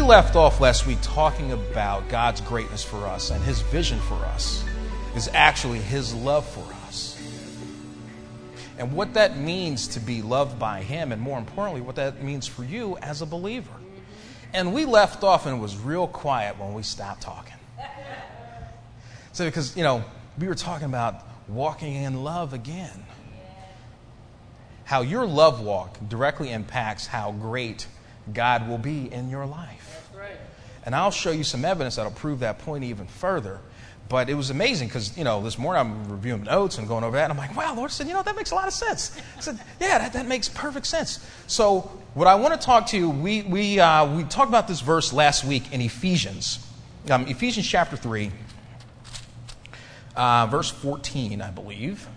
We left off last week talking about God's greatness for us and His vision for us is actually His love for us. And what that means to be loved by Him, and more importantly, what that means for you as a believer. And we left off and it was real quiet when we stopped talking. So, because, you know, we were talking about walking in love again. How your love walk directly impacts how great God will be in your life. And I'll show you some evidence that'll prove that point even further. But it was amazing because, you know, this morning I'm reviewing notes and going over that, and I'm like, wow, Lord said, you know, that makes a lot of sense. I said, yeah, that, that makes perfect sense. So, what I want to talk to you, we, we, uh, we talked about this verse last week in Ephesians, um, Ephesians chapter 3, uh, verse 14, I believe.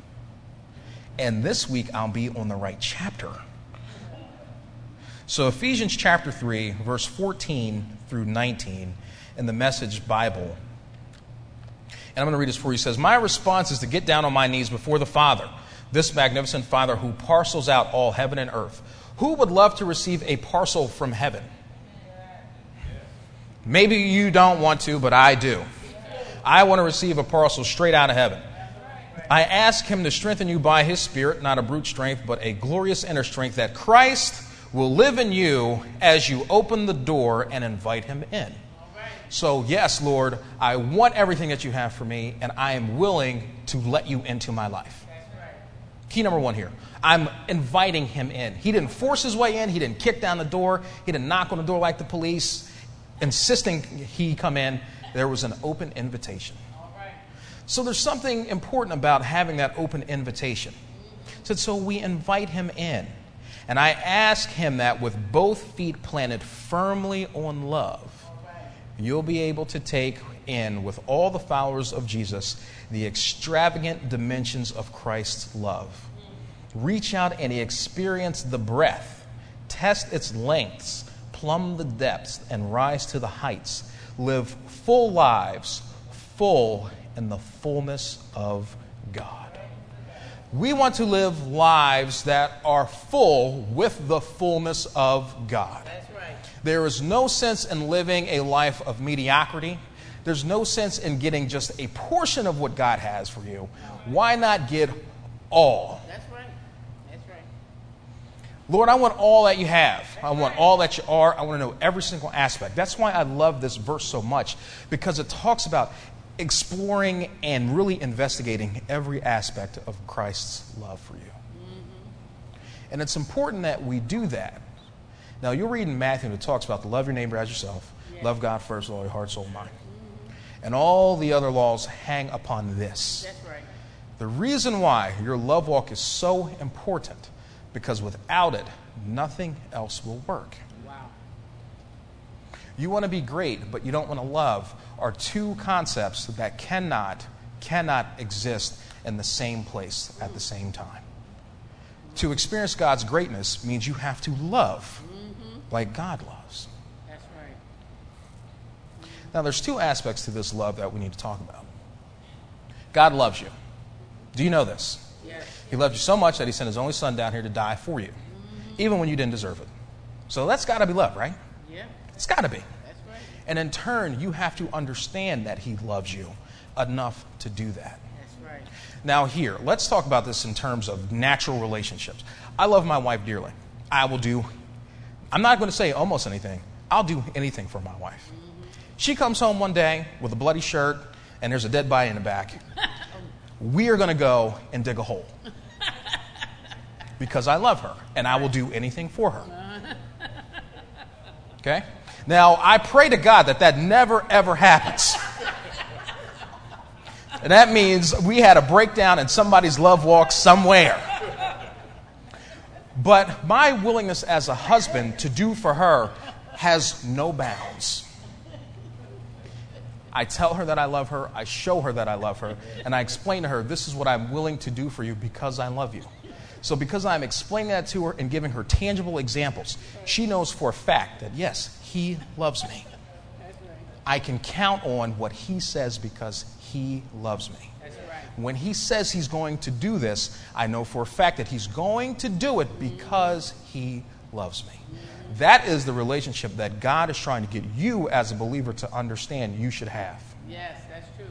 And this week I'll be on the right chapter. So, Ephesians chapter 3, verse 14 through 19 in the Message Bible. And I'm going to read this for you. It says, My response is to get down on my knees before the Father, this magnificent Father who parcels out all heaven and earth. Who would love to receive a parcel from heaven? Maybe you don't want to, but I do. I want to receive a parcel straight out of heaven. I ask Him to strengthen you by His Spirit, not a brute strength, but a glorious inner strength, that Christ will live in you as you open the door and invite Him in. So, yes, Lord, I want everything that you have for me, and I am willing to let you into my life. Key number one here I'm inviting him in. He didn't force his way in, he didn't kick down the door, he didn't knock on the door like the police, insisting he come in. There was an open invitation. So, there's something important about having that open invitation. So, so we invite him in. And I ask him that with both feet planted firmly on love you'll be able to take in with all the followers of Jesus the extravagant dimensions of Christ's love. Reach out and experience the breadth, test its lengths, plumb the depths, and rise to the heights. Live full lives, full in the fullness of God. We want to live lives that are full with the fullness of God. That's right. There is no sense in living a life of mediocrity. There's no sense in getting just a portion of what God has for you. Why not get all? That's right. That's right. Lord, I want all that you have. I want all that you are. I want to know every single aspect. That's why I love this verse so much because it talks about exploring and really investigating every aspect of Christ's love for you. Mm-hmm. And it's important that we do that now, you'll read in Matthew it talks about to love your neighbor as yourself, yeah. love God first, with all your heart, soul, mind. Mm-hmm. And all the other laws hang upon this. That's right. The reason why your love walk is so important, because without it, nothing else will work. Wow. You want to be great, but you don't want to love, are two concepts that cannot, cannot exist in the same place at the same time. To experience God's greatness means you have to love like God loves. That's right. Now, there's two aspects to this love that we need to talk about. God loves you. Do you know this? Yes. He loved you so much that He sent His only Son down here to die for you, mm-hmm. even when you didn't deserve it. So that's got to be love, right? Yeah. It's got to be. And in turn, you have to understand that He loves you enough to do that. Right. Now, here, let's talk about this in terms of natural relationships. I love my wife dearly. I will do I'm not going to say almost anything. I'll do anything for my wife. She comes home one day with a bloody shirt and there's a dead body in the back. We are going to go and dig a hole because I love her and I will do anything for her. Okay? Now, I pray to God that that never ever happens. And that means we had a breakdown in somebody's love walk somewhere. But my willingness as a husband to do for her has no bounds. I tell her that I love her, I show her that I love her, and I explain to her, this is what I'm willing to do for you because I love you. So, because I'm explaining that to her and giving her tangible examples, she knows for a fact that, yes, he loves me. I can count on what he says because he loves me when he says he's going to do this, I know for a fact that he's going to do it because he loves me. That is the relationship that God is trying to get you as a believer to understand you should have. Yes, that's true.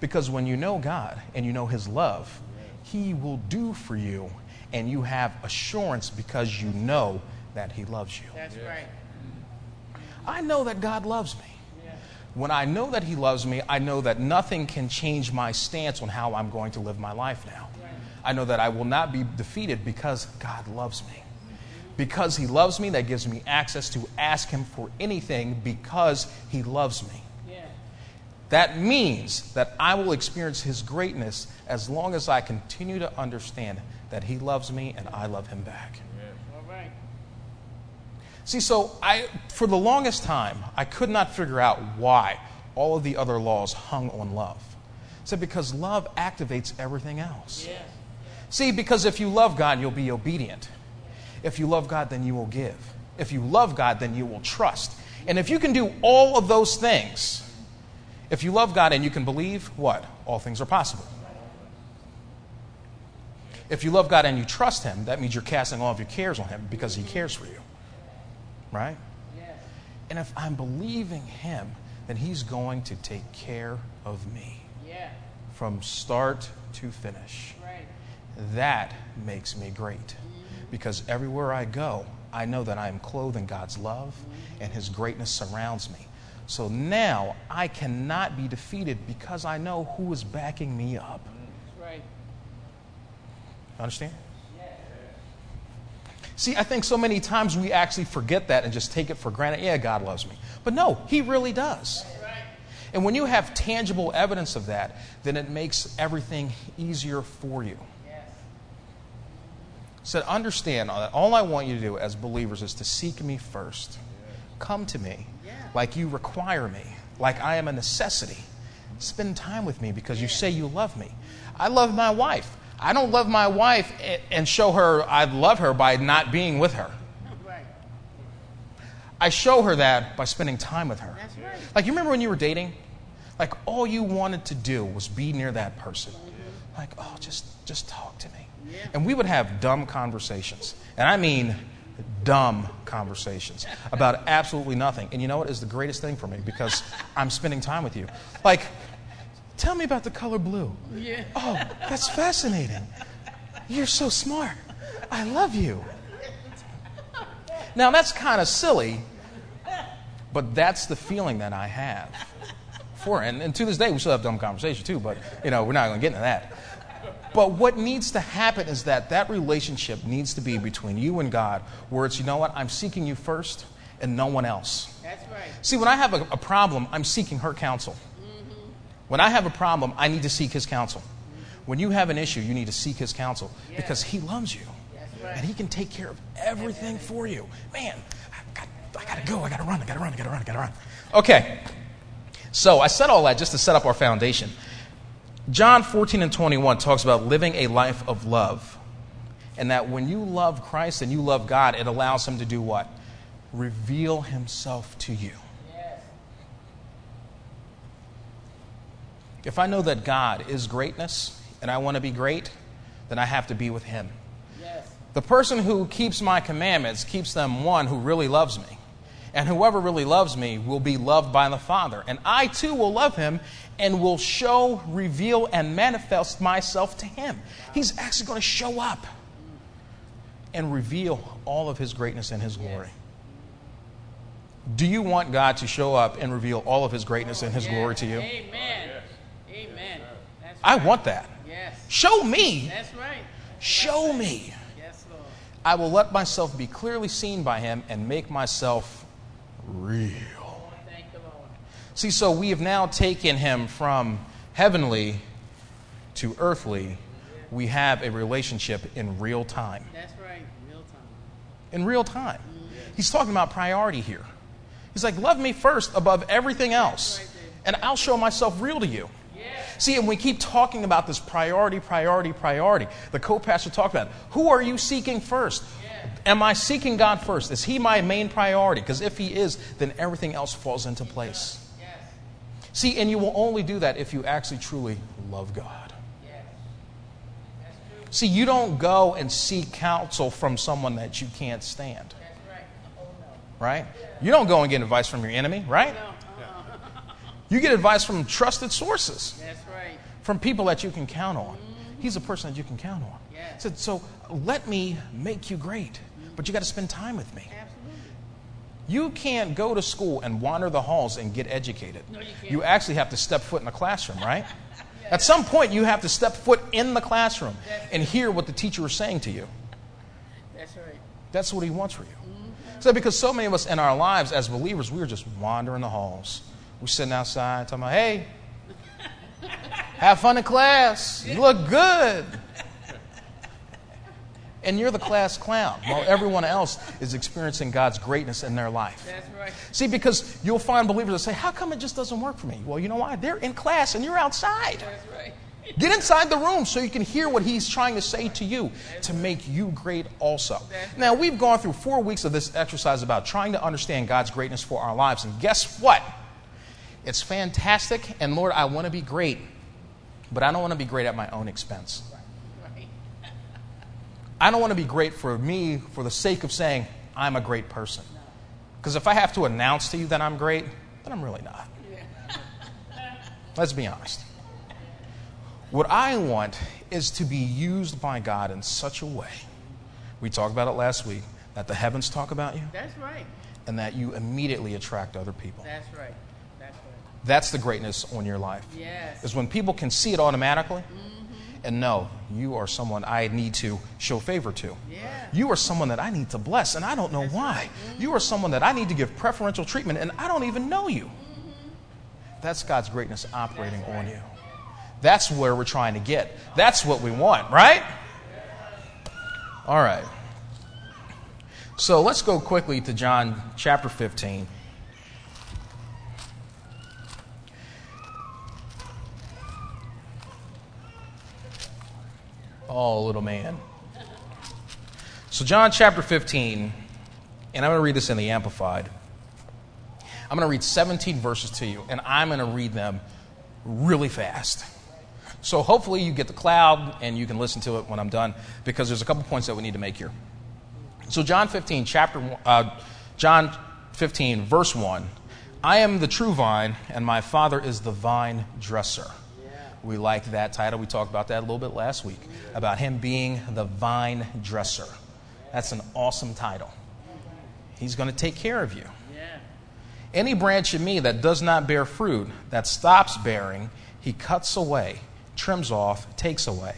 Because when you know God and you know His love, He will do for you, and you have assurance because you know that He loves you. That's right. I know that God loves me. When I know that He loves me, I know that nothing can change my stance on how I'm going to live my life now. I know that I will not be defeated because God loves me. Because He loves me, that gives me access to ask Him for anything because He loves me. That means that I will experience His greatness as long as I continue to understand that He loves me and I love Him back. See, so I, for the longest time, I could not figure out why all of the other laws hung on love. I said because love activates everything else. See, because if you love God, you'll be obedient. If you love God, then you will give. If you love God, then you will trust. And if you can do all of those things, if you love God and you can believe, what? All things are possible. If you love God and you trust Him, that means you're casting all of your cares on Him because He cares for you. Right? Yes. And if I'm believing Him, then He's going to take care of me Yeah. from start to finish. Right. That makes me great. Mm-hmm. Because everywhere I go, I know that I am clothed in God's love mm-hmm. and His greatness surrounds me. So now I cannot be defeated because I know who is backing me up. That's right. Understand? See, I think so many times we actually forget that and just take it for granted. Yeah, God loves me. But no, He really does. And when you have tangible evidence of that, then it makes everything easier for you. Said, understand that all I want you to do as believers is to seek me first. Come to me like you require me, like I am a necessity. Spend time with me because you say you love me. I love my wife. I don't love my wife and show her I love her by not being with her. Right. I show her that by spending time with her. Right. Like, you remember when you were dating? Like, all you wanted to do was be near that person. Like, oh, just, just talk to me. Yeah. And we would have dumb conversations. And I mean dumb conversations about absolutely nothing. And you know what is the greatest thing for me? Because I'm spending time with you. Like, tell me about the color blue. Yeah. Oh, that's fascinating. You're so smart. I love you. Now, that's kind of silly, but that's the feeling that I have for it. And, and to this day, we still have dumb conversation too, but, you know, we're not going to get into that. But what needs to happen is that that relationship needs to be between you and God, where it's, you know what, I'm seeking you first and no one else. That's right. See, when I have a, a problem, I'm seeking her counsel. When I have a problem, I need to seek his counsel. When you have an issue, you need to seek his counsel because he loves you and he can take care of everything for you. Man, I got, I got to go. I got to run. I got to run. I got to run. I got to run. Okay. So I said all that just to set up our foundation. John 14 and 21 talks about living a life of love. And that when you love Christ and you love God, it allows him to do what? Reveal himself to you. Yes. If I know that God is greatness and I want to be great, then I have to be with him. Yes. The person who keeps my commandments keeps them one who really loves me. And whoever really loves me will be loved by the Father. And I too will love him and will show, reveal, and manifest myself to him. He's actually going to show up and reveal all of his greatness and his glory. Do you want God to show up and reveal all of his greatness and his Yes. glory to you? Amen. That's I want that. Yes. Show me. That's right. Show me. Yes, Lord. I will let myself be clearly seen by him and make myself real. Thank the Lord. See, so we have now taken him from heavenly to earthly. We have a relationship in real time. That's right. Real time. In real time. He's talking about priority here. He's like, love me first above everything else, and I'll show myself real to you. See, and we keep talking about this priority, priority, priority. The co pastor talked about it. Who are you seeking first? Am I seeking God first? Is He my main priority? Because if He is, then everything else falls into place. See, and you will only do that if you actually truly love God. Yes. That's true. See, you don't go and seek counsel from someone that you can't stand. Right? You don't go and get advice from your enemy, right? You get advice from trusted sources, That's right. from people that you can count on. Mm-hmm. He's a person that you can count on. Yeah. He said, So let me make you great, mm-hmm. but you got to spend time with me. Absolutely. You can't go to school and wander the halls and get educated. No, you can't. You actually have to step foot in the classroom, right? At some point, you have to step foot in the classroom and hear what the teacher is saying to you. That's right. That's what he wants for you. Mm-hmm. So, because so many of us in our lives as believers, we are just wandering the halls. We're sitting outside talking about, hey, have fun in class. You look good. And you're the class clown while everyone else is experiencing God's greatness in their life. That's right. See, because you'll find believers that say, How come it just doesn't work for me? Well, you know why? They're in class and you're outside. That's right. Get inside the room so you can hear what he's trying to say to you to make you great also. Now, we've gone through four weeks of this exercise about trying to understand God's greatness for our lives. And guess what? It's fantastic. And Lord, I want to be great, but I don't want to be great at my own expense. I don't want to be great for me for the sake of saying I'm a great person. Because if I have to announce to you that I'm great, then I'm really not. Let's be honest. What I want is to be used by God in such a way, we talked about it last week, that the heavens talk about you That's right. and that you immediately attract other people. That's right. That's the greatness on your life. Yes. Is when people can see it automatically mm-hmm. and know you are someone I need to show favor to. Yeah. You are someone that I need to bless, and I don't know why. Mm-hmm. You are someone that I need to give preferential treatment, and I don't even know you. Mm-hmm. That's God's greatness operating on you. That's where we're trying to get. That's what we want, right? All right. So let's go quickly to John chapter 15. Oh, little man. So, John chapter 15, and I'm going to read this in the Amplified. I'm going to read 17 verses to you, and I'm going to read them really fast. So, hopefully, you get the cloud and you can listen to it when I'm done, because there's a couple points that we need to make here. So, John 15, chapter, uh, John 15, verse 1. I am the true vine, and my Father is the vine dresser. We like that title. We talked about that a little bit last week about him being the vine dresser. That's an awesome title. He's going to take care of you. Any branch in me that does not bear fruit, that stops bearing, he cuts away, trims off, takes away.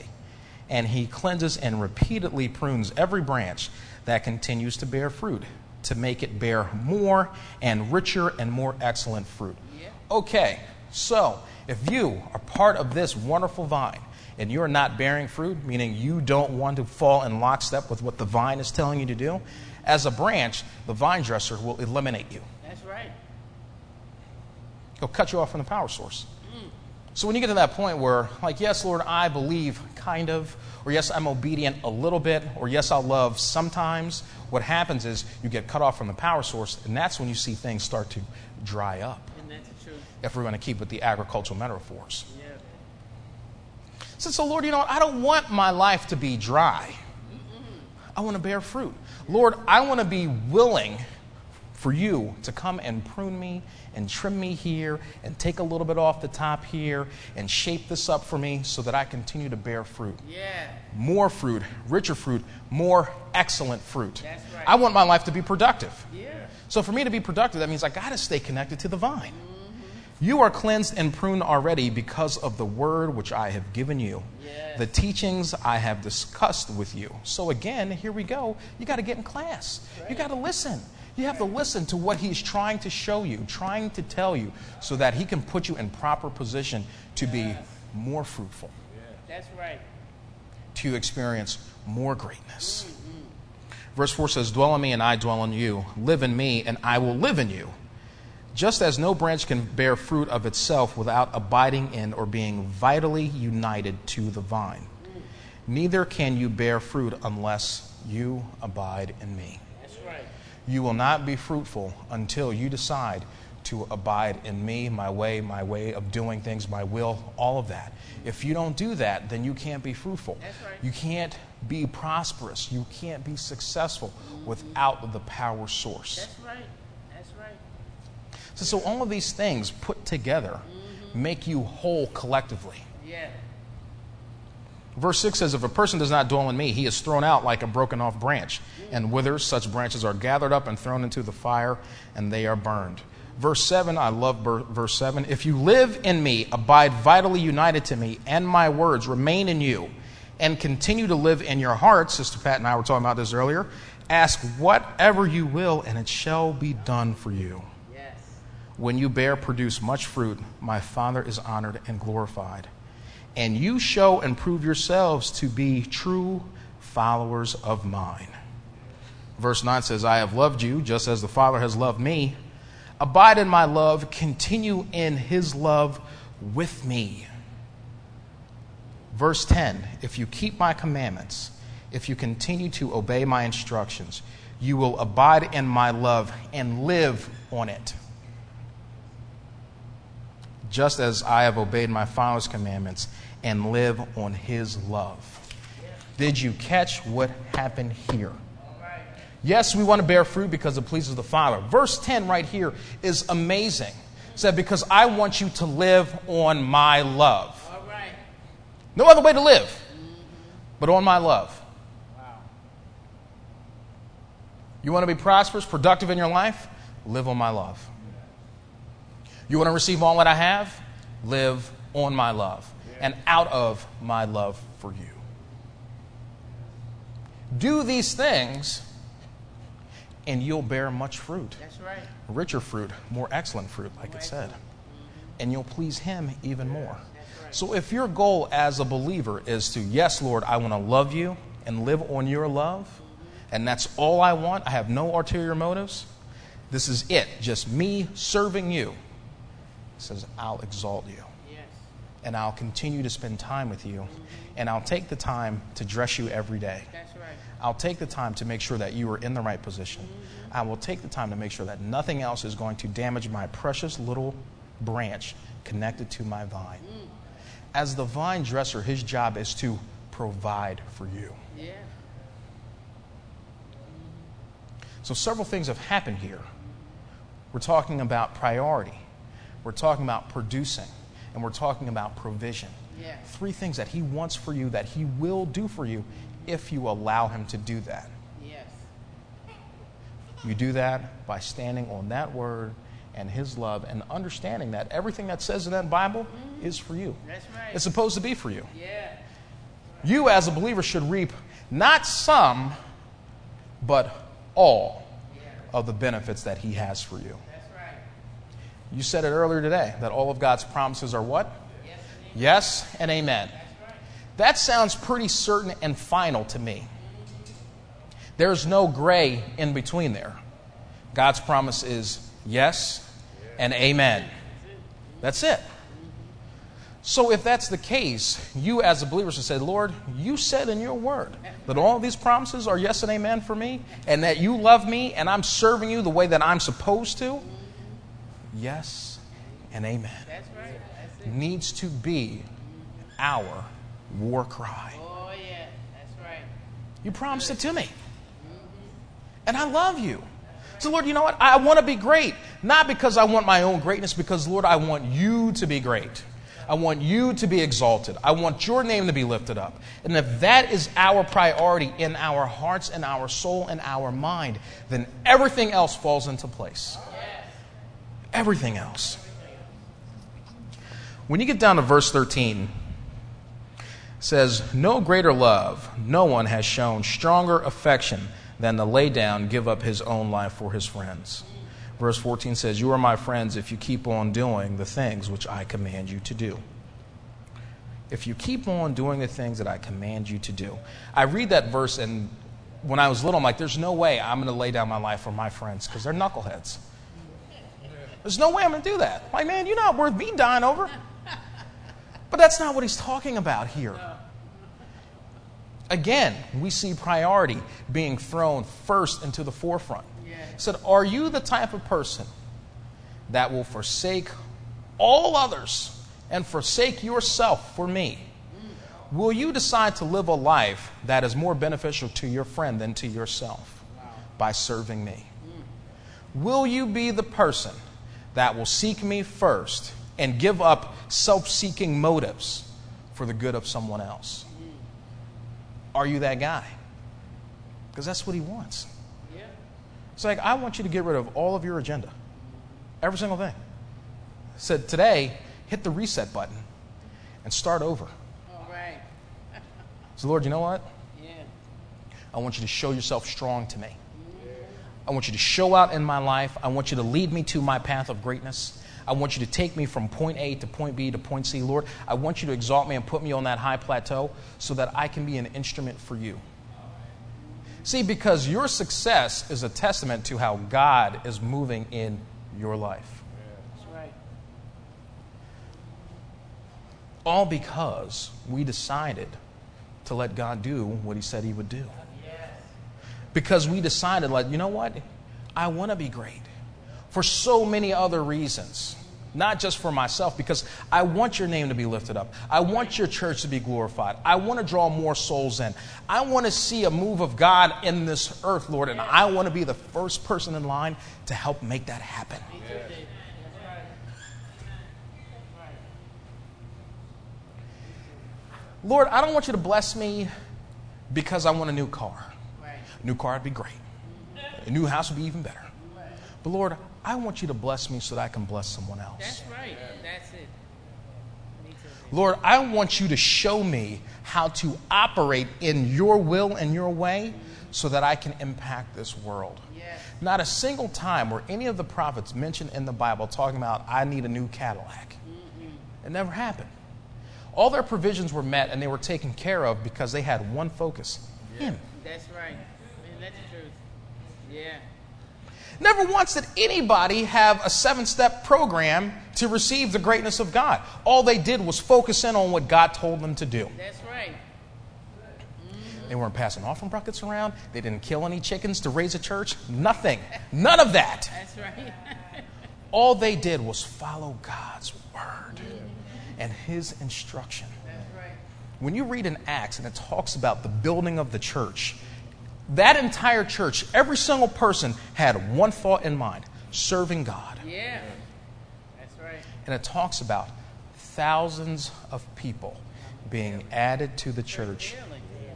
And he cleanses and repeatedly prunes every branch that continues to bear fruit to make it bear more and richer and more excellent fruit. Okay, so if you are part of this wonderful vine and you're not bearing fruit, meaning you don't want to fall in lockstep with what the vine is telling you to do, as a branch, the vine dresser will eliminate you. That's right. He'll cut you off from the power source. Mm. So when you get to that point where, like, yes, Lord, I believe, kind of, or yes, I'm obedient a little bit, or yes, I'll love sometimes, what happens is you get cut off from the power source, and that's when you see things start to dry up, And that's the truth. If we're going to keep with the agricultural metaphors. Yeah. So, so, Lord, you know, what? I don't want my life to be dry. I want to bear fruit. Lord, I want to be willing for you to come and prune me and trim me here and take a little bit off the top here and shape this up for me so that I continue to bear fruit. Yeah. More fruit, richer fruit, more excellent fruit. That's right. I want my life to be productive. Yeah. So for me to be productive, that means I got to stay connected to the vine. You are cleansed and pruned already because of the word which I have given you, Yes. the teachings I have discussed with you. So again, here we go. You got to get in class. You got to listen. You have to listen to what he's trying to show you, trying to tell you, so that he can put you in proper position to be more fruitful, That's right. to experience more greatness. Mm-hmm. Verse 4 says, Dwell in me, and I dwell in you. Live in me, and I will live in you. Just as no branch can bear fruit of itself without abiding in or being vitally united to the vine, neither can you bear fruit unless you abide in me. That's right. You will not be fruitful until you decide to abide in me, my way, my way of doing things, my will, all of that. If you don't do that, then you can't be fruitful. That's right. You can't be prosperous. You can't be successful without the power source. That's right. So, so all of these things put together make you whole collectively. Yeah. Verse 6 says, If a person does not dwell in me, he is thrown out like a broken off branch, mm. and withers. Such branches are gathered up and thrown into the fire, and they are burned. Verse 7, I love ver- verse 7. If you live in me, abide vitally united to me, and my words remain in you, and continue to live in your hearts, Sister Pat and I were talking about this earlier, ask whatever you will, and it shall be done for you. When you bear, produce much fruit, my Father is honored and glorified. And you show and prove yourselves to be true followers of mine. Verse 9 says, I have loved you just as the Father has loved me. Abide in my love, continue in his love with me. Verse 10 If you keep my commandments, if you continue to obey my instructions, you will abide in my love and live on it just as I have obeyed my Father's commandments and live on his love. Did you catch what happened here? Yes, we want to bear fruit because it pleases the Father. Verse 10 right here is amazing. It said, Because I want you to live on my love. No other way to live but on my love. Wow. You want to be prosperous, productive in your life? Live on my love. You want to receive all that I have? Live on my love and out of my love for you. Do these things, and you'll bear much fruit. That's right. Richer fruit, more excellent fruit, like it said. And you'll please Him even more. So, if your goal as a believer is to, yes, Lord, I want to love you and live on your love, and that's all I want, I have no ulterior motives, this is it, just me serving you. Says, I'll exalt you, Yes. and I'll continue to spend time with you, and I'll take the time to dress you every day. That's right. I'll take the time to make sure that you are in the right position. I will take the time to make sure that nothing else is going to damage my precious little branch connected to my vine. Mm. As the vine dresser, his job is to provide for you. Yeah. So, several things have happened here. We're talking about priority, we're talking about producing, and we're talking about provision. Yeah. Three things that he wants for you that he will do for you if you allow him to do that. Yes. You do that by standing on that word and his love and understanding that everything that says in that Bible mm-hmm. is for you. That's right. It's supposed to be for you. yeah. You, as a believer, should reap not some, but all of the benefits that he has for you. That's. You said it earlier today that all of God's promises are what? Yes. and Yes and amen. That sounds pretty certain and final to me. There's no gray in between there. God's promise is yes and amen. That's it. So, if that's the case, you as a believer should say, Lord, you said in your word that all these promises are yes and amen for me, and that you love me, and I'm serving you the way that I'm supposed to. Yes and amen. That's right. That's. Needs to be our war cry. Oh, yeah. That's right. You promised it to me. And I love you. So, Lord, you know what? I want to be great. Not because I want my own greatness, because, Lord, I want you to be great. I want you to be exalted. I want your name to be lifted up. And if that is our priority in our hearts and our soul and our mind, then everything else falls into place. Everything else. When you get down to verse 13, it says, No greater love, no one has shown stronger affection than to lay down, give up his own life for his friends. Verse 14 says, You are my friends if you keep on doing the things which I command you to do. If you keep on doing the things that I command you to do. I read that verse, and when I was little, I'm like, There's no way I'm going to lay down my life for my friends because they're knuckleheads. There's no way I'm going to do that. Like, man, you're not worth me dying over. But that's not what he's talking about here. Again, we see priority being thrown first into the forefront. He said, Are you the type of person that will forsake all others and forsake yourself for me? Mm. Will you decide to live a life that is more beneficial to your friend than to yourself by serving me? Mm. Will you be the person that will seek me first and give up self seeking motives for the good of someone else? Are you that guy? Because that's what he wants. Yeah. It's like, I want you to get rid of all of your agenda, every single thing. Said today, hit the reset button and start over. All right. So, Lord, you know what? Yeah. I want you to show yourself strong to me. I want you to show out in my life. I want you to lead me to my path of greatness. I want you to take me from point A to point B to point C. Lord, I want you to exalt me and put me on that high plateau so that I can be an instrument for you. See, because your success is a testament to how God is moving in your life. That's right. All because we decided to let God do what He said He would do. Because we decided, like, you know what? I want to be great for so many other reasons. Not just for myself, because I want your name to be lifted up. I want your church to be glorified. I want to draw more souls in. I want to see a move of God in this earth, Lord, and I want to be the first person in line to help make that happen. Lord, I don't want you to bless me because I want a new car. New car would be great. A new house would be even better. But Lord, I want you to bless me so that I can bless someone else. That's right. That's it. Me too. Dave. Lord, I want you to show me how to operate in your will and your way so that I can impact this world. Yes. Not a single time were any of the prophets mentioned in the Bible talking about, I need a new Cadillac. It never happened. All their provisions were met and they were taken care of because they had one focus Him. That's right. Man, that's the truth. Yeah. Never once did anybody have a seven step program to receive the greatness of God. All they did was focus in on what God told them to do. That's right. Mm-hmm. They weren't passing offering buckets around. They didn't kill any chickens to raise a church. Nothing. None of that. That's right. All they did was follow God's word mm-hmm. and his instruction. That's right. When you read in Acts and it talks about the building of the church, that entire church, every single person had one thought in mind serving God. Yeah. That's right. And it talks about thousands of people being added to the church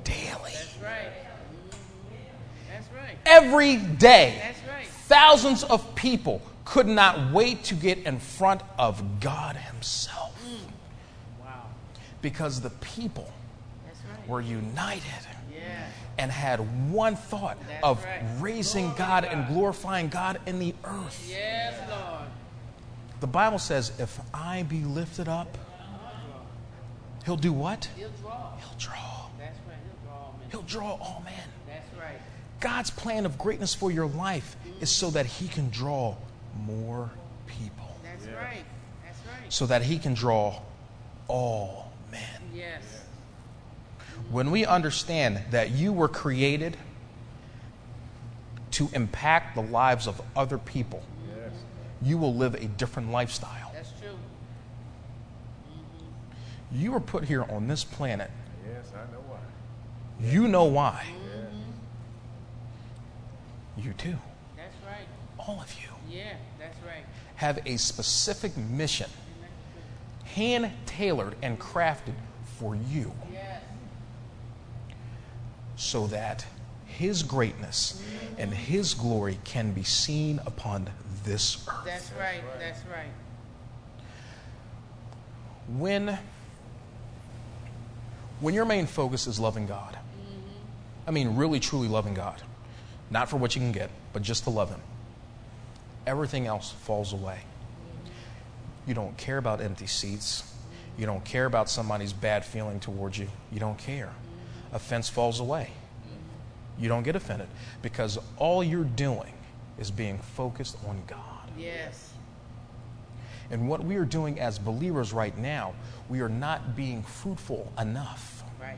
daily. That's right. That's right. Every day. That's right. Thousands of people could not wait to get in front of God Himself mm. Wow. because the people right. were united Yeah. And had one thought That's of right. raising God and glorifying God in the earth. Yes, Lord. The Bible says, if I be lifted up, He'll do what? He'll draw. He'll draw. That's right. He'll draw men. He'll draw all men. That's right. God's plan of greatness for your life is so that He can draw more people, That's right. That's right. so that He can draw all men. Yes. When we understand that you were created to impact the lives of other people, you will live a different lifestyle. That's true. Mm-hmm. You were put here on this planet. Yes, I know why. You know why. Mm-hmm. You too. That's right. All of you Yeah. That's right. have a specific mission, hand tailored and crafted for you, Yes. So that His greatness and His glory can be seen upon this earth. That's right. That's right. when when your main focus is loving God, mm-hmm. I mean, really, truly loving God, not for what you can get, but just to love Him, everything else falls away. Mm-hmm. You don't care about empty seats. You don't care about somebody's bad feeling towards you. You don't care. Offense falls away. You don't get offended because all you're doing is being focused on God. Yes. And what we are doing as believers right now, we are not being fruitful enough. Right.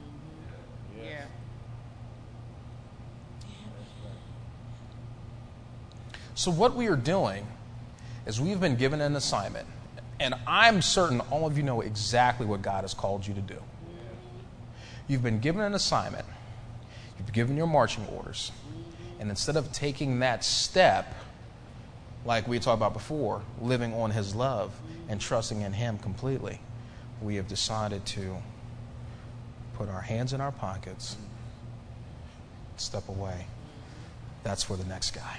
Mhm. Yeah. So, what we are doing is we've been given an assignment, and I'm certain all of you know exactly what God has called you to do. You've been given an assignment, you've given your marching orders, and instead of taking that step, like we talked about before, living on His love and trusting in Him completely, we have decided to put our hands in our pockets, step away. That's for the next guy.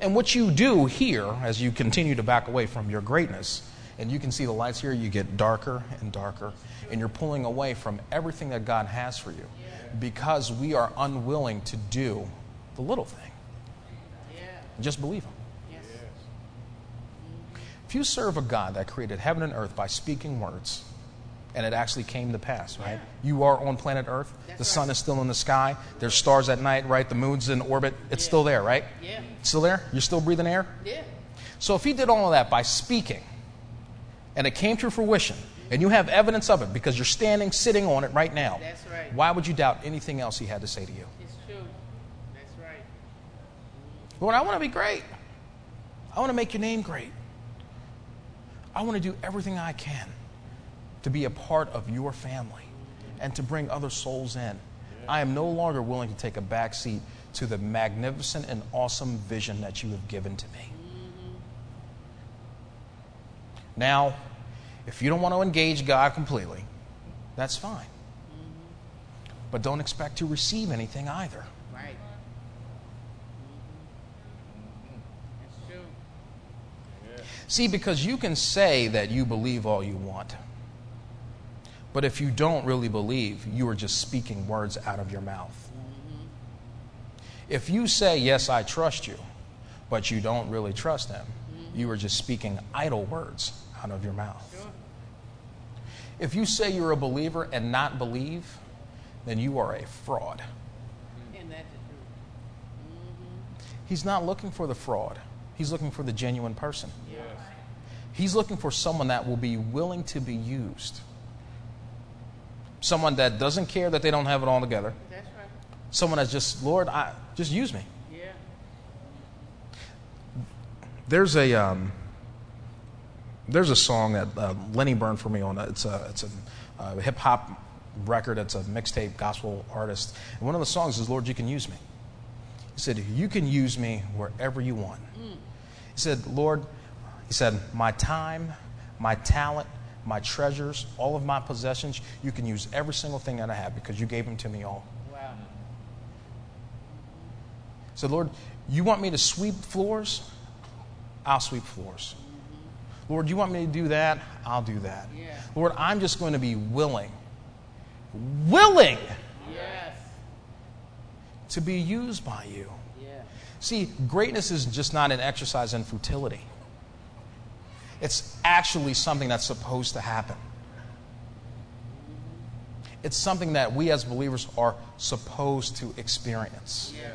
And what you do here, as you continue to back away from your greatness, and you can see the lights here, you get darker and darker, and you're pulling away from everything that God has for you because we are unwilling to do the little thing. Just believe Him. If you serve a God that created heaven and earth by speaking words, and it actually came to pass, right? You are on planet Earth. That's the sun right. is still in the sky. There's stars at night, right? The moon's in orbit. It's Yeah. still there, right? Yeah. Still there? You're still breathing air? Yeah. So if he did all of that by speaking, and it came to fruition, and you have evidence of it because you're standing, sitting on it right now, That's right. why would you doubt anything else he had to say to you? It's true. That's right. Lord, I want to be great. I want to make your name great. I want to do everything I can to be a part of your family and to bring other souls in. I am no longer willing to take a back seat to the magnificent and awesome vision that you have given to me. Now, if you don't want to engage God completely, that's fine. But don't expect to receive anything either. Right. That's true. See, because you can say that you believe all you want. But if you don't really believe, you are just speaking words out of your mouth. Mm-hmm. If you say, Yes, I trust you, but you don't really trust him, mm-hmm. you are just speaking idle words out of your mouth. If you say you're a believer and not believe, then you are a fraud. And that's the truth. He's not looking for the fraud, he's looking for the genuine person. He's looking for someone that will be willing to be used. Someone that doesn't care that they don't have it all together. That's right. Someone that's just, Lord, I, just use me. Yeah. There's a um, there's a song that uh, Lenny burned for me on. It's a it's a uh, hip hop record. It's a mixtape gospel artist. And one of the songs is Lord, you can use me. He said, You can use me wherever you want. He said, Lord, he said, my time, my talent, my treasures, all of my possessions, you can use every single thing that I have because you gave them to me all. Wow. He said, Lord, you want me to sweep floors? I'll sweep floors. Lord, you want me to do that? I'll do that. Yeah. Lord, I'm just going to be willing, willing Yes. to be used by you. Yeah. See, greatness is just not an exercise in futility. It's actually something that's supposed to happen. It's something that we as believers are supposed to experience. Yeah.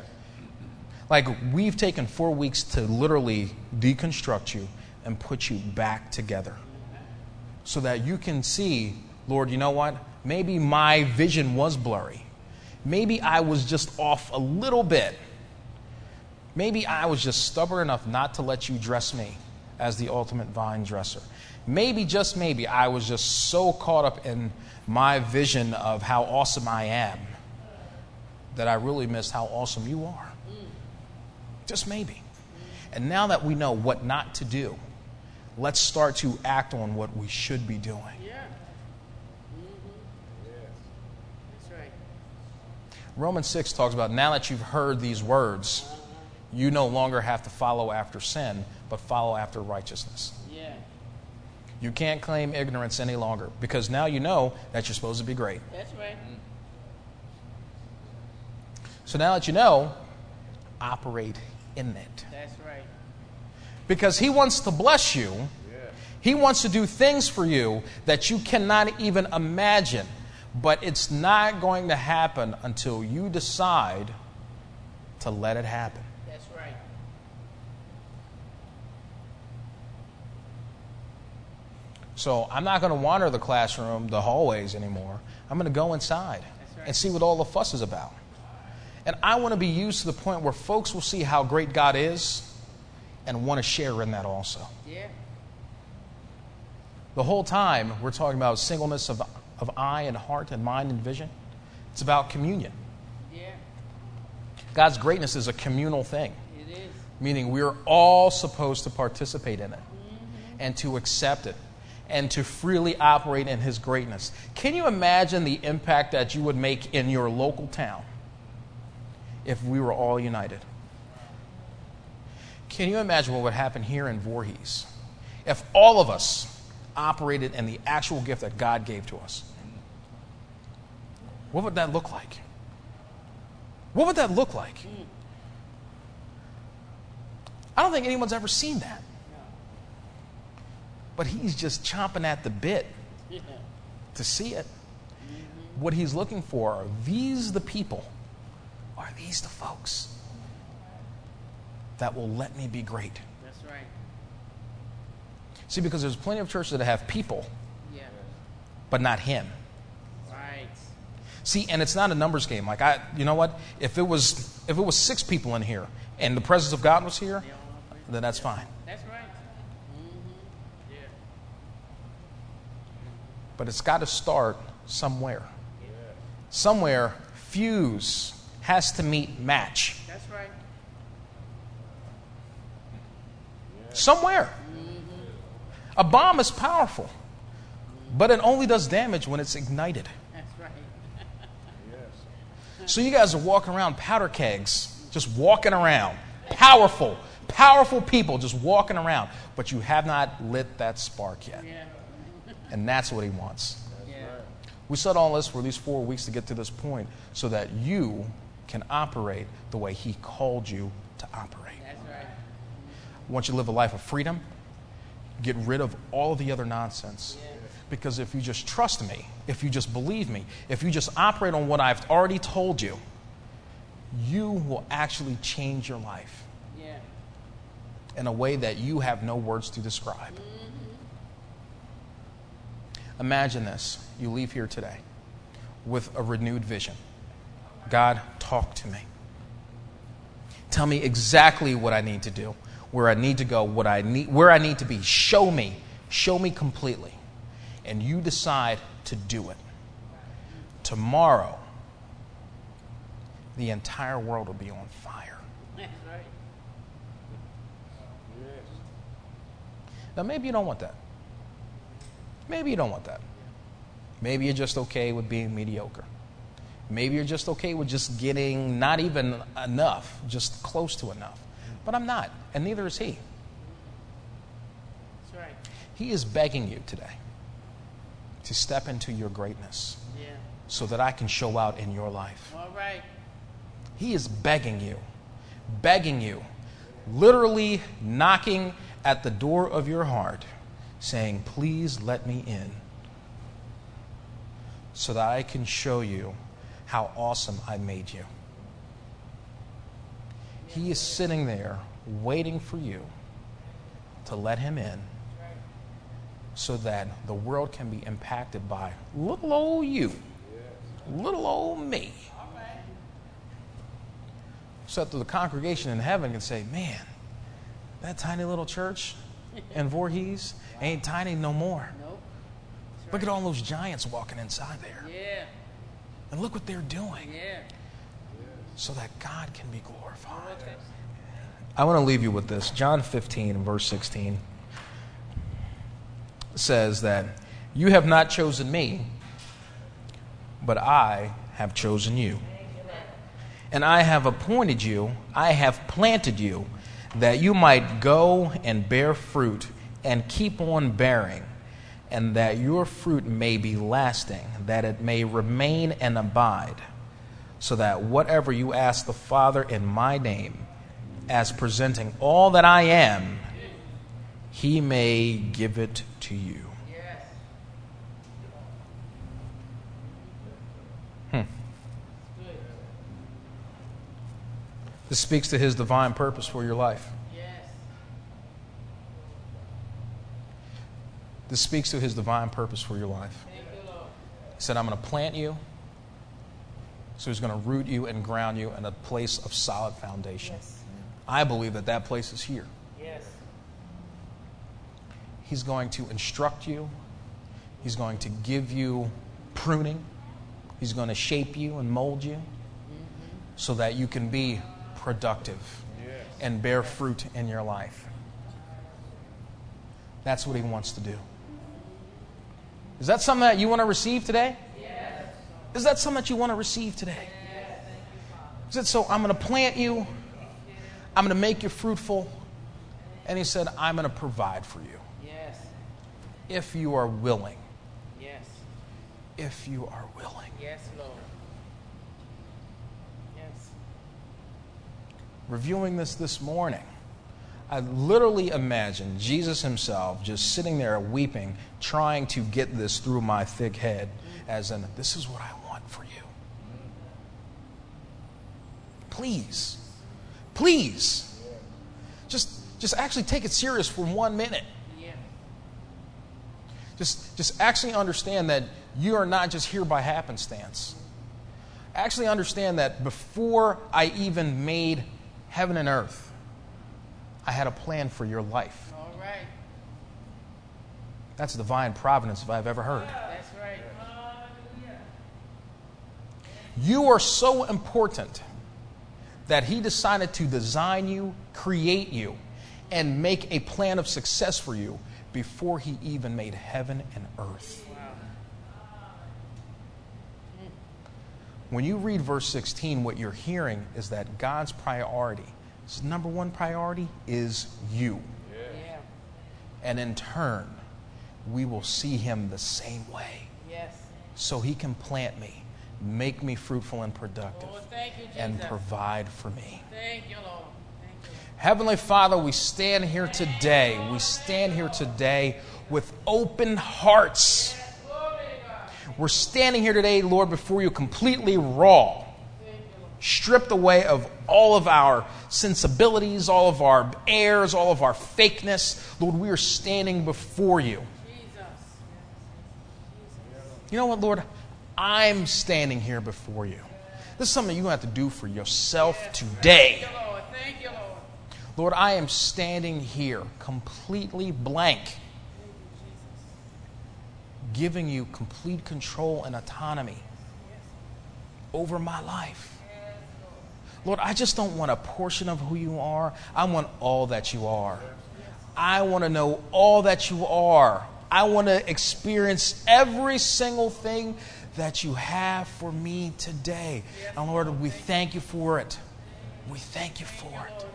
Like, we've taken four weeks to literally deconstruct you and put you back together so that you can see, Lord, you know what? Maybe my vision was blurry. Maybe I was just off a little bit. Maybe I was just stubborn enough not to let you dress me as the ultimate vine dresser. Maybe, just maybe, I was just so caught up in my vision of how awesome I am that I really missed how awesome you are. Just maybe. And now that we know what not to do, let's start to act on what we should be doing. Yeah. Mm-hmm. That's right. Romans 6 talks about now that you've heard these words, you no longer have to follow after sin, but follow after righteousness. Yeah. You can't claim ignorance any longer because now you know that you're supposed to be great. That's right. So now that you know, operate in it. That's right. Because He wants to bless you, He wants to do things for you that you cannot even imagine. But it's not going to happen until you decide to let it happen. That's right. So I'm not going to wander the classroom, the hallways anymore. I'm going to go inside right. and see what all the fuss is about. And I want to be used to the point where folks will see how great God is and want to share in that also. Yeah. The whole time we're talking about singleness of, of eye and heart and mind and vision. It's about communion. Yeah. God's greatness is a communal thing, It is. meaning we're all supposed to participate in it mm-hmm. and to accept it and to freely operate in His greatness. Can you imagine the impact that you would make in your local town if we were all united? Can you imagine what would happen here in Voorhees if all of us operated in the actual gift that God gave to us? What would that look like? What would that look like? I don't think anyone's ever seen that. But he's just chomping at the bit to see it. What he's looking for are these the people? Are these the folks that will let me be great? That's right. See, because there's plenty of churches that have people, Yeah. but not him. Right. See, and it's not a numbers game. Like I, you know what? If it was, if it was six people in here and the presence of God was here, They all operate. then that's fine. That's right. Mm-hmm. Yeah. But it's got to start somewhere. Somewhere, fuse has to meet match. That's right. Somewhere. A bomb is powerful, but it only does damage when it's ignited. That's right. So you guys are walking around powder kegs, just walking around. Powerful, powerful people just walking around, but you have not lit that spark yet. Yeah. And that's what he wants. Yeah. We set all this for these four weeks to get to this point so that you can operate the way he called you to operate. I want you to live a life of freedom, get rid of all of the other nonsense. Because if you just trust me, if you just believe me, if you just operate on what I've already told you, you will actually change your life Yeah. in a way that you have no words to describe. Mm-hmm. Imagine this you leave here today with a renewed vision. God, talk to me. Tell me exactly what I need to do, where I need to go, what I need, where I need to be. Show me, show me completely. And you decide to do it. Tomorrow, the entire world will be on fire. Now, maybe you don't want that. Maybe you don't want that. Maybe you're just okay with being mediocre. Maybe you're just okay with just getting not even enough, just close to enough. But I'm not, and neither is he. That's right. He is begging you today to step into your greatness Yeah. so that I can show out in your life. All right. He is begging you, begging you, literally knocking at the door of your heart, saying, Please let me in so that I can show you how awesome I made you. He is sitting there waiting for you to let him in so that the world can be impacted by little old you, little old me so that the congregation in heaven can say, man, that tiny little church in Voorhees ain't tiny no more. Look at all those giants walking inside there. Yeah. And look what they're doing Yeah. So that God can be glorified. I want to leave you with this. John 15 verse 16 says that you have not chosen me, but I have chosen you. And I have appointed you, I have planted you, that you might go and bear fruit and keep on bearing, and that your fruit may be lasting, that it may remain and abide, so that whatever you ask the Father in my name, as presenting all that I am, he may give it to you. Yes. This speaks to his divine purpose for your life. This speaks to his divine purpose for your life. He said, I'm going to plant you. So he's going to root you and ground you in a place of solid foundation. I believe that that place is here. Yes. He's going to instruct you, He's going to give you pruning, He's going to shape you and mold you mm-hmm. so that you can be productive and bear fruit in your life. That's what He wants to do. Is that something that you want to receive today? Is that something that you want to receive today? Yes. Is it so? I'm going to plant you, I'm going to make you fruitful, and He said, I'm going to provide for you. Yes. If you are willing. Yes. If you are willing. Yes, Lord. Yes. Reviewing this this morning. I literally imagine Jesus himself just sitting there weeping, trying to get this through my thick head, as in, this is what I want for you. Please, please, just, just actually take it serious for one minute. Just, just actually understand that you are not just here by happenstance. Actually understand that before I even made heaven and earth, I had a plan for your life. All right. That's divine providence if I've ever heard. That's right. You are so important that He decided to design you, create you, and make a plan of success for you before He even made heaven and earth. When you read verse 16, what you're hearing is that God's priority his number one priority is you. Yeah. And in turn, we will see him the same way. Yes. So he can plant me, make me fruitful and productive, oh, you, and provide for me. Thank you, Lord. You. Heavenly Father, we stand here today. We stand here today with open hearts. We're standing here today, Lord, before you completely raw stripped away of all of our sensibilities, all of our airs, all of our fakeness. Lord, we are standing before you. You know what, Lord? I'm standing here before you. This is something you have to do for yourself today. Lord, I am standing here completely blank, giving you complete control and autonomy over my life. Lord, I just don't want a portion of who you are. I want all that you are. I want to know all that you are. I want to experience every single thing that you have for me today. And Lord, we thank you for it. We thank you for it.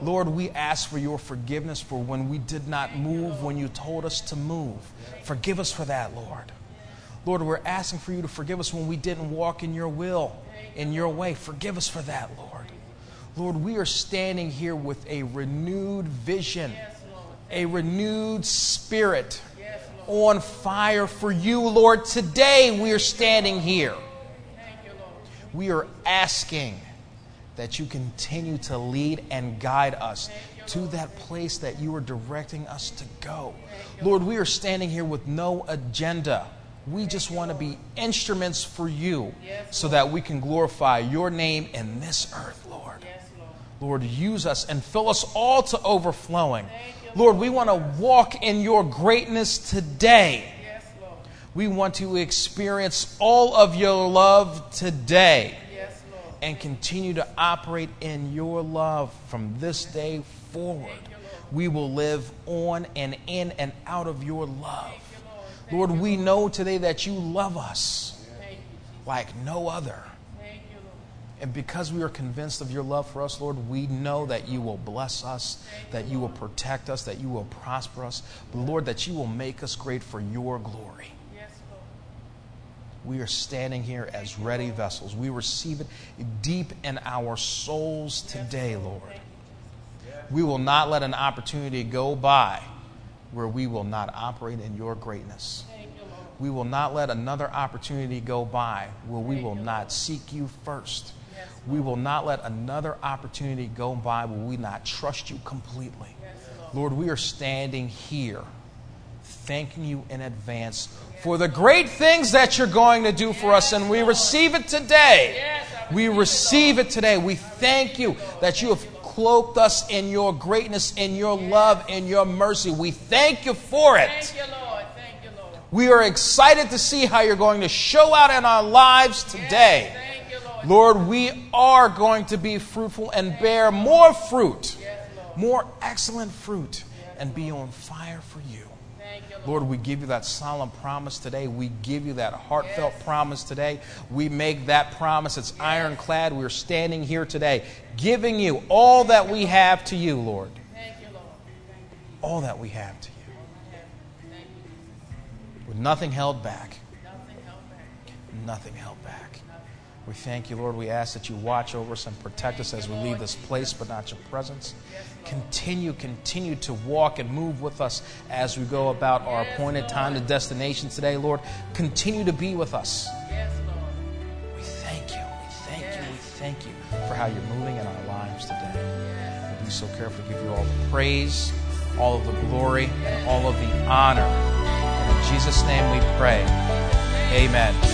Lord, we ask for your forgiveness for when we did not move when you told us to move. Forgive us for that, Lord. Lord, we're asking for you to forgive us when we didn't walk in your will in your way. Forgive us for that, Lord. Lord, we are standing here with a renewed vision, a renewed spirit on fire for you, Lord. Today we are standing here. We are asking that you continue to lead and guide us to that place that you are directing us to go. Lord, we are standing here with no agenda. We just want to be instruments for you so that we can glorify your name in this earth, Lord. Lord, use us and fill us all to overflowing. Lord, we want to walk in your greatness today. We want to experience all of your love today and continue to operate in your love from this day forward. We will live on and in and out of your love. Lord, we know today that you love us like no other. And because we are convinced of your love for us, Lord, we know that you will bless us, that you will protect us, that you will prosper us. But Lord, that you will make us great for your glory. We are standing here as ready vessels. We receive it deep in our souls today, Lord. We will not let an opportunity go by where we will not operate in your greatness. We will not let another opportunity go by where we will not seek you first. We will not let another opportunity go by where we not trust you completely. Lord, we are standing here thanking you in advance for the great things that you're going to do for us, and we receive it today. We receive it today. We thank you that you have cloaked us in your greatness, in your love, in your mercy. We thank you for it. Thank you, Lord. Thank you, Lord. We are excited to see how you're going to show out in our lives today. Lord. We are going to be fruitful and bear more fruit, more excellent fruit, and be on fire for you. Lord. Lord, we give you that solemn promise today. We give you that heartfelt promise today. We make that promise. It's ironclad. We're standing here today, giving you all that we have to you, Lord. You, Lord. All that we have to you. With nothing held back. Nothing held back. Nothing held back. We thank you, Lord. We ask that you watch over us and protect us as we leave this place, but not your presence. Continue, continue to walk and move with us as we go about our appointed time and destination today, Lord. Continue to be with us. We thank you. We thank you. We thank you for how you're moving in our lives today. We'll be so careful to give you all the praise, all of the glory, and all of the honor. And in Jesus' name we pray. Amen.